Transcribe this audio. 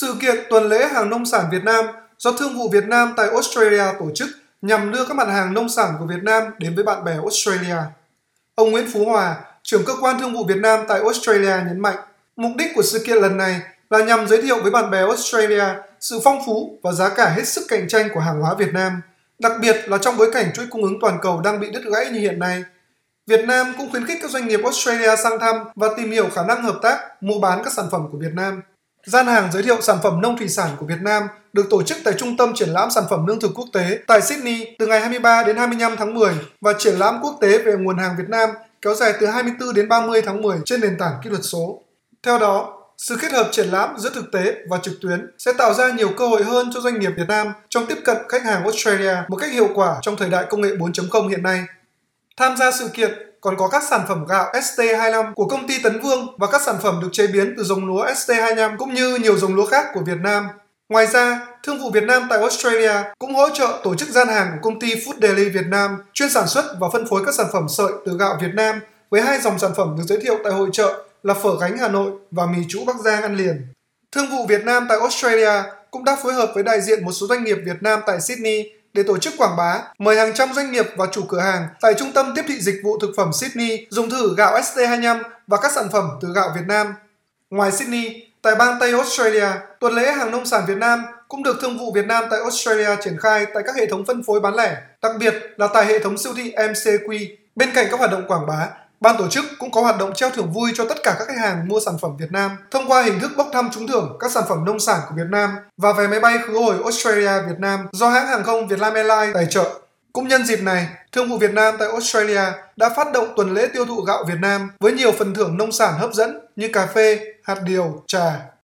Sự kiện tuần lễ hàng nông sản Việt Nam do Thương vụ Việt Nam tại Australia tổ chức nhằm đưa các mặt hàng nông sản của Việt Nam đến với bạn bè Australia. Ông Nguyễn Phú Hòa, trưởng cơ quan Thương vụ Việt Nam tại Australia nhấn mạnh, mục đích của sự kiện lần này là nhằm giới thiệu với bạn bè Australia sự phong phú và giá cả hết sức cạnh tranh của hàng hóa Việt Nam, đặc biệt là trong bối cảnh chuỗi cung ứng toàn cầu đang bị đứt gãy như hiện nay. Việt Nam cũng khuyến khích các doanh nghiệp Australia sang thăm và tìm hiểu khả năng hợp tác mua bán các sản phẩm của Việt Nam. Gian hàng giới thiệu sản phẩm nông thủy sản của Việt Nam được tổ chức tại Trung tâm Triển lãm Sản phẩm Lương thực Quốc tế tại Sydney từ ngày 23 đến 25 tháng 10 và triển lãm quốc tế về nguồn hàng Việt Nam kéo dài từ 24 đến 30 tháng 10 trên nền tảng kỹ thuật số. Theo đó, sự kết hợp triển lãm giữa thực tế và trực tuyến sẽ tạo ra nhiều cơ hội hơn cho doanh nghiệp Việt Nam trong tiếp cận khách hàng Australia một cách hiệu quả trong thời đại công nghệ 4.0 hiện nay. Tham gia sự kiện còn có các sản phẩm gạo ST25 của công ty Tấn Vương và các sản phẩm được chế biến từ giống lúa ST25 cũng như nhiều giống lúa khác của Việt Nam. Ngoài ra, Thương vụ Việt Nam tại Australia cũng hỗ trợ tổ chức gian hàng của công ty Food Deli Việt Nam chuyên sản xuất và phân phối các sản phẩm sợi từ gạo Việt Nam với hai dòng sản phẩm được giới thiệu tại hội trợ là phở gánh Hà Nội và mì trũ Bắc Giang ăn liền. Thương vụ Việt Nam tại Australia cũng đã phối hợp với đại diện một số doanh nghiệp Việt Nam tại Sydney để tổ chức quảng bá, mời hàng trăm doanh nghiệp và chủ cửa hàng tại Trung tâm Tiếp thị Dịch vụ Thực phẩm Sydney dùng thử gạo ST25 và các sản phẩm từ gạo Việt Nam. Ngoài Sydney, tại bang Tây Australia, tuần lễ hàng nông sản Việt Nam cũng được Thương vụ Việt Nam tại Australia triển khai tại các hệ thống phân phối bán lẻ, đặc biệt là tại hệ thống siêu thị MCQ. Bên cạnh các hoạt động quảng bá, Ban tổ chức cũng có hoạt động treo thưởng vui cho tất cả các khách hàng mua sản phẩm Việt Nam thông qua hình thức bốc thăm trúng thưởng các sản phẩm nông sản của Việt Nam và vé máy bay khứ hồi Australia Việt Nam do hãng hàng không Vietnam Airlines tài trợ. Cũng nhân dịp này, Thương vụ Việt Nam tại Australia đã phát động tuần lễ tiêu thụ gạo Việt Nam với nhiều phần thưởng nông sản hấp dẫn như cà phê, hạt điều, trà,